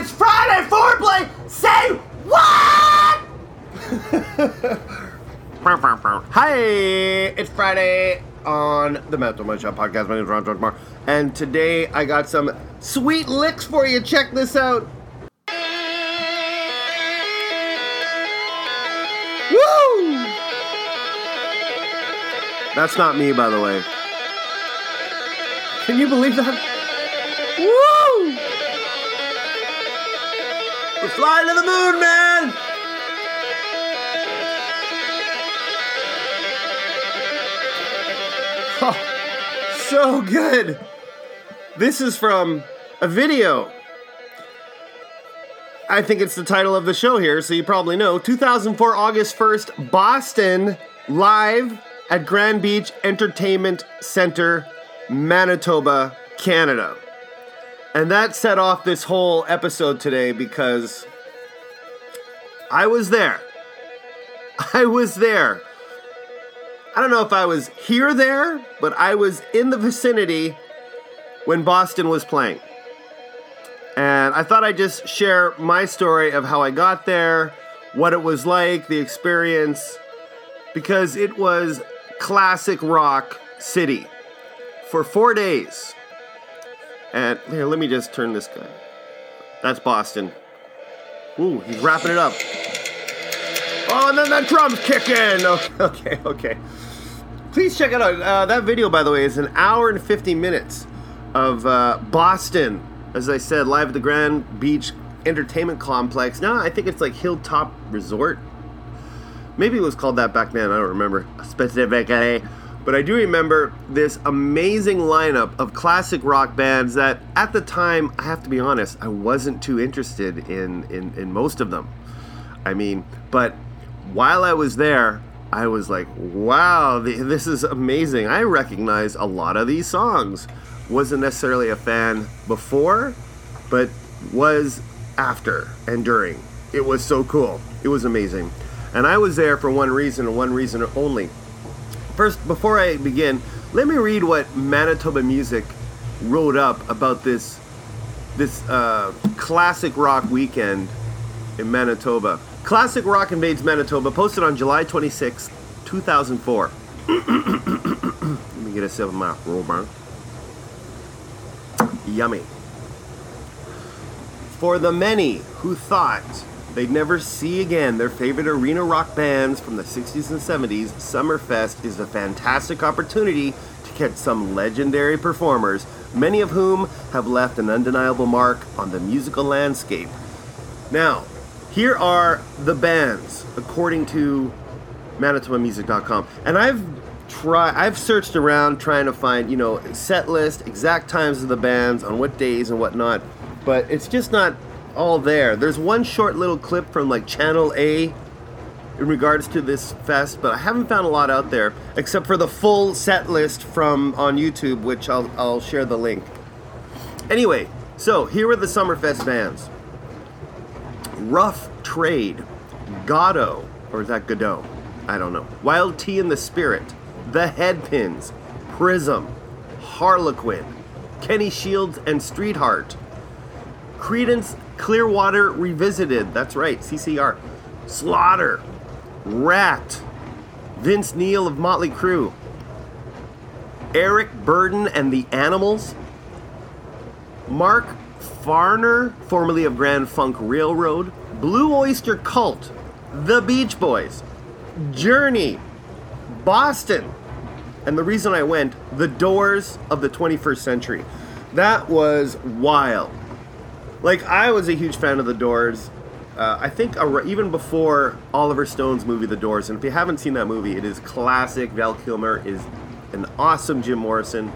It's Friday foreplay. Say what? Hi, it's Friday on the Manitoba Money Shot podcast. My name is Ron George and today I got some sweet licks for you. Check this out. Woo! That's not me, by the way. Can you believe that? Woo! We're flying to the moon, man! Oh, so good. This is from a video. I think it's the title of the show here, so you probably know. 2004, August 1st, Boston, live at Grand Beach Entertainment Center, Manitoba, Canada. And that set off this whole episode today because I was there. I was there. I don't know if I was here there, but I was in the vicinity when Boston was playing. And I thought I'd just share my story of how I got there, what it was like, the experience, because it was classic rock city for four days. And here, let me just turn this guy. That's Boston. Ooh, he's wrapping it up. Oh, and then that drum's kicking. Okay, okay. Please check it out. Uh, that video, by the way, is an hour and 50 minutes of uh, Boston. As I said, live at the Grand Beach Entertainment Complex. Now I think it's like Hilltop Resort. Maybe it was called that back then. I don't remember specifically. But I do remember this amazing lineup of classic rock bands that at the time, I have to be honest, I wasn't too interested in, in, in most of them. I mean, but while I was there, I was like, wow, this is amazing. I recognize a lot of these songs. Wasn't necessarily a fan before, but was after and during. It was so cool. It was amazing. And I was there for one reason and one reason only First, before I begin, let me read what Manitoba Music wrote up about this this uh, classic rock weekend in Manitoba. Classic Rock Invades Manitoba, posted on July 26, 2004. Let me get a sip of my roll Yummy. For the many who thought they'd never see again their favorite arena rock bands from the 60s and 70s, Summerfest is a fantastic opportunity to catch some legendary performers, many of whom have left an undeniable mark on the musical landscape. Now, here are the bands according to manitobamusic.com. And I've tried I've searched around trying to find, you know, set list, exact times of the bands on what days and whatnot, but it's just not all there. There's one short little clip from like Channel A in regards to this fest, but I haven't found a lot out there except for the full set list from on YouTube, which I'll, I'll share the link. Anyway, so here are the Summerfest bands Rough Trade, Goddo, or is that Godot? I don't know. Wild T and the Spirit, The Headpins, Prism, Harlequin, Kenny Shields and Streetheart, Creedence Clearwater Revisited. That's right, CCR. Slaughter. Ratt. Vince Neil of Motley Crue. Eric Burdon and the Animals. Mark Farner, formerly of Grand Funk Railroad. Blue Oyster Cult. The Beach Boys. Journey. Boston. And the reason I went, the doors of the 21st century. That was wild like I was a huge fan of The Doors. Uh, I think even before Oliver Stone's movie The Doors, and if you haven't seen that movie, it is classic. Val Kilmer is an awesome Jim Morrison.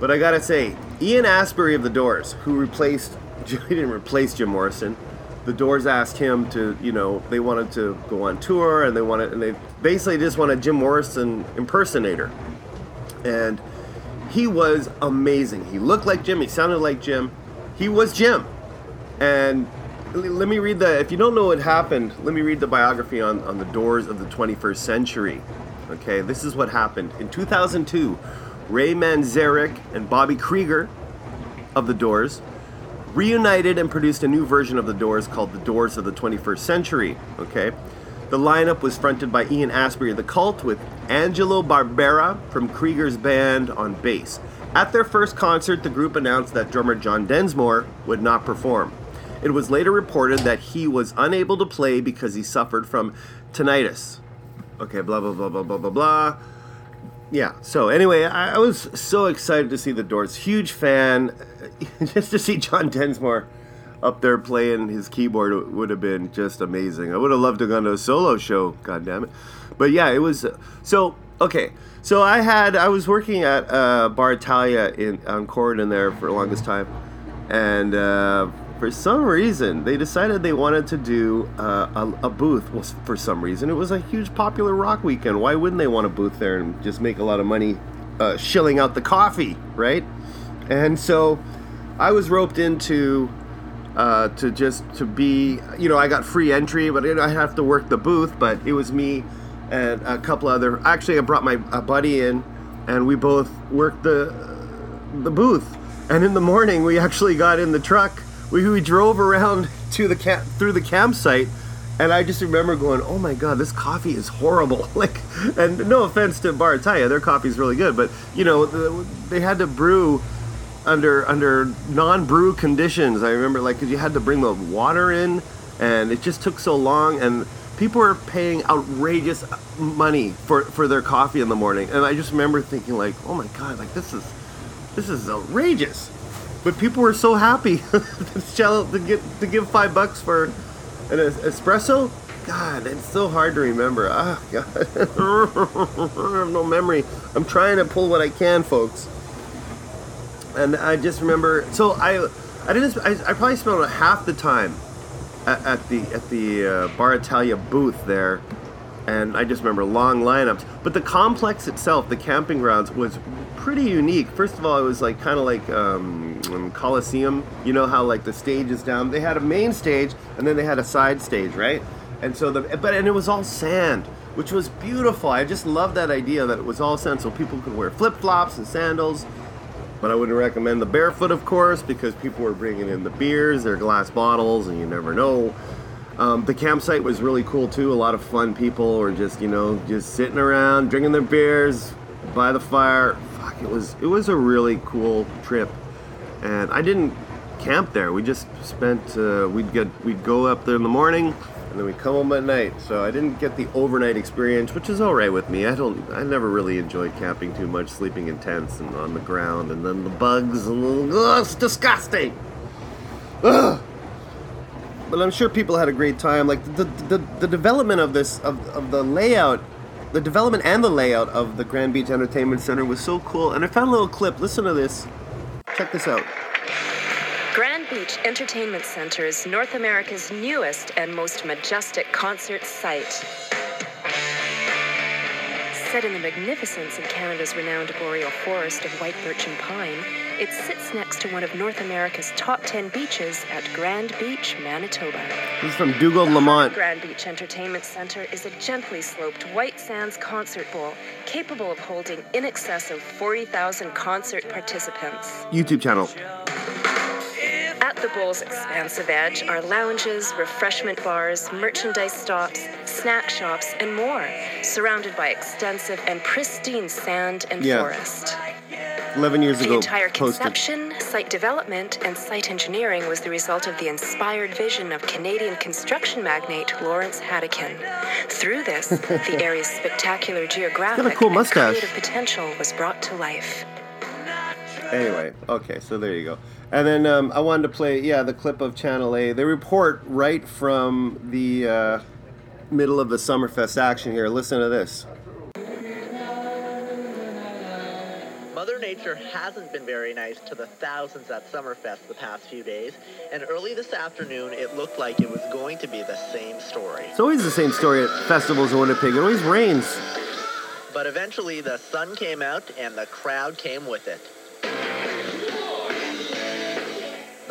But I gotta say, Ian Astbury of The Doors, who replaced, he didn't replace Jim Morrison. The Doors asked him to, you know, they wanted to go on tour, and they wanted, and they basically just wanted Jim Morrison impersonator, and he was amazing. He looked like Jim. He sounded like Jim he was Jim. And let me read the, if you don't know what happened, let me read the biography on, on the doors of the 21st century. Okay, this is what happened. In 2002, Ray Manzarek and Bobby Krieger of the Doors reunited and produced a new version of the Doors called The Doors of the 21st Century. Okay? The lineup was fronted by Ian Astbury of The Cult with Angelo Barbera from Krieger's band on bass. At their first concert, the group announced that drummer John Densmore would not perform. It was later reported that he was unable to play because he suffered from tinnitus. Okay, blah, blah, blah, blah, blah, blah, blah. Yeah, so anyway, I, I was so excited to see the Doors. Huge fan. Just to see John Densmore up there playing his keyboard would have been just amazing. I would have loved to go to a solo show, god damn it. But yeah, it was so okay. So I had I was working at uh, Bar Italia in on Corydon there for the longest time, and uh, for some reason they decided they wanted to do uh, a, a, booth. Well, for some reason it was a huge popular rock weekend. Why wouldn't they want a booth there and just make a lot of money uh, shilling out the coffee, right? And so I was roped into uh, to just to be, you know, I got free entry, but I have to work the booth. But it was me and a couple other. Actually, I brought my buddy in, and we both worked the the booth. And in the morning, we actually got in the truck. We, we drove around to the camp through the campsite, and I just remember going, "Oh my god, this coffee is horrible!" like, and no offense to Bar Italia, their coffee is really good, but you know, the, they had to brew under under non-brew conditions. I remember like cause you had to bring the water in, and it just took so long, and people were paying outrageous money for for their coffee in the morning, and I just remember thinking like, oh my god, like this is this is outrageous. But people were so happy to get to give five bucks for an espresso. God, it's so hard to remember. Ah, God, I have no memory. I'm trying to pull what I can, folks and I just remember. So I, I didn't. I, I probably spent half the time at, at the at the uh, Bar Italia booth there, and I just remember long lineups. But the complex itself, the camping grounds, was pretty unique. First of all, it was like kind of like um, um, Coliseum. You know how like the stage is down. They had a main stage, and then they had a side stage, right? And so the but and it was all sand which was beautiful. I just love that idea that it was all sand, so people could wear flip flops and sandals, but I wouldn't recommend the barefoot, of course, because people were bringing in the beers, their glass bottles, and you never know. Um, the campsite was really cool too. A lot of fun people were just, you know, just sitting around, drinking their beers by the fire. Fuck, it was it was a really cool trip, and I didn't camp there. We just spent. Uh, we'd get we'd go up there in the morning, and then we come home at night. So I didn't get the overnight experience, which is all right with me. I don't. I never really enjoyed camping too much, sleeping in tents and on the ground, and then the bugs and ugh, it's disgusting. Ugh. But I'm sure people had a great time. Like the the, the development of this of, of the layout, the development and the layout of the Grand Beach Entertainment Center was so cool. And I found a little clip. Listen to this. Check this out. Beach Entertainment Center is North America's newest and most majestic concert site. Set in the magnificence of Canada's renowned boreal forest of white birch and pine, it sits next to one of North America's top 10 beaches at Grand Beach, Manitoba. This is from Dugald Lamont. Grand Beach Entertainment Center is a gently sloped white sands concert bowl capable of holding in excess of 40,000 concert participants. YouTube channel. The bowl's expansive edge are lounges, refreshment bars, merchandise stops, snack shops, and more, surrounded by extensive and pristine sand and yeah. forest. 11 years the ago. The entire posted. conception, site development, and site engineering was the result of the inspired vision of Canadian construction magnate Lawrence Hadekin. Through this, the area's spectacular geographic cool and creative potential was brought to life. Anyway, okay, so there you go. And then um, I wanted to play, yeah, the clip of Channel A. They report right from the uh, middle of the Summerfest action here. Listen to this. Mother Nature hasn't been very nice to the thousands at Summerfest the past few days, and early this afternoon it looked like it was going to be the same story. It's always the same story at festivals in Winnipeg. It always rains. But eventually the sun came out and the crowd came with it.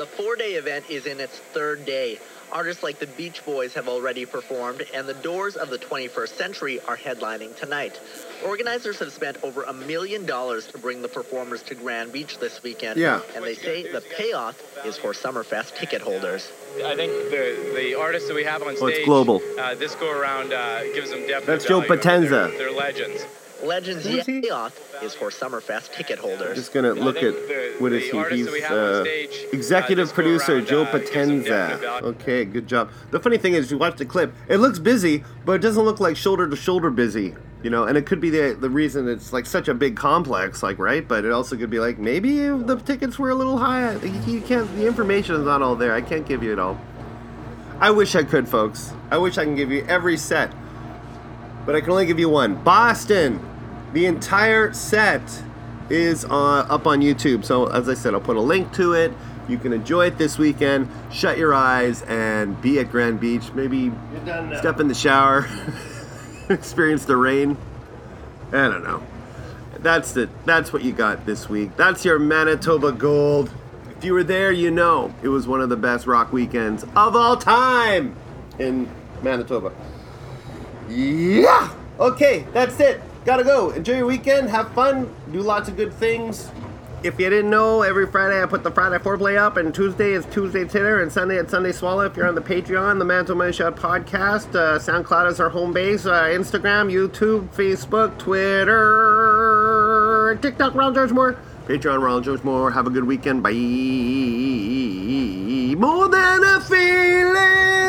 Four-day event is in its third day. Artists like the Beach Boys have already performed, and the Doors of the 21st Century are headlining tonight. Organizers have spent over a million dollars to bring the performers to Grand Beach this weekend, Yeah. and they say the payoff is for Summerfest ticket holders. I think the the artists that we have on stage, Oh, it's global. Uh, this go around uh, gives them definite That's Joe value. I Potenza. They're, they're legends. Legends Who is he? payoff is for Summerfest ticket holders. Just gonna look at think what is he? He's that we have on uh, stage, uh, executive producer around, Joe uh, gives Potenza. Okay, good job. The funny thing is, you watch the clip. It looks busy, but it doesn't look like shoulder to shoulder busy. You know, and it could be the the reason it's like such a big complex, like right. But it also could be like maybe the tickets were a little high. Like, You can't. The information is not all there. I can't give you it all. I wish I could, folks. I wish I can give you every set, but I can only give you one. Boston. The entire set is uh, up on YouTube. So as I said, I'll put a link to it. You can enjoy it this weekend. Shut your eyes and be at Grand Beach. Maybe step in the shower, experience the rain. I don't know. That's it. That's what you got this week. That's your Manitoba Gold. If you were there, you know it was one of the best rock weekends of all time in Manitoba. Yeah. Okay, that's it. Gotta go. Enjoy your weekend. Have fun. Do lots of good things. If you didn't know, every Friday I put the Friday foreplay up, and Tuesday is Tuesday Titter, and Sunday at Sunday Swallow. If you're on the Patreon, the Manitoba Money Shot podcast, uh, SoundCloud is our home base, uh, Instagram, YouTube, Facebook, Twitter, TikTok, Ronald George Moore. Patreon, Ronald George Moore. Have a good weekend. Bye. More than a feeling.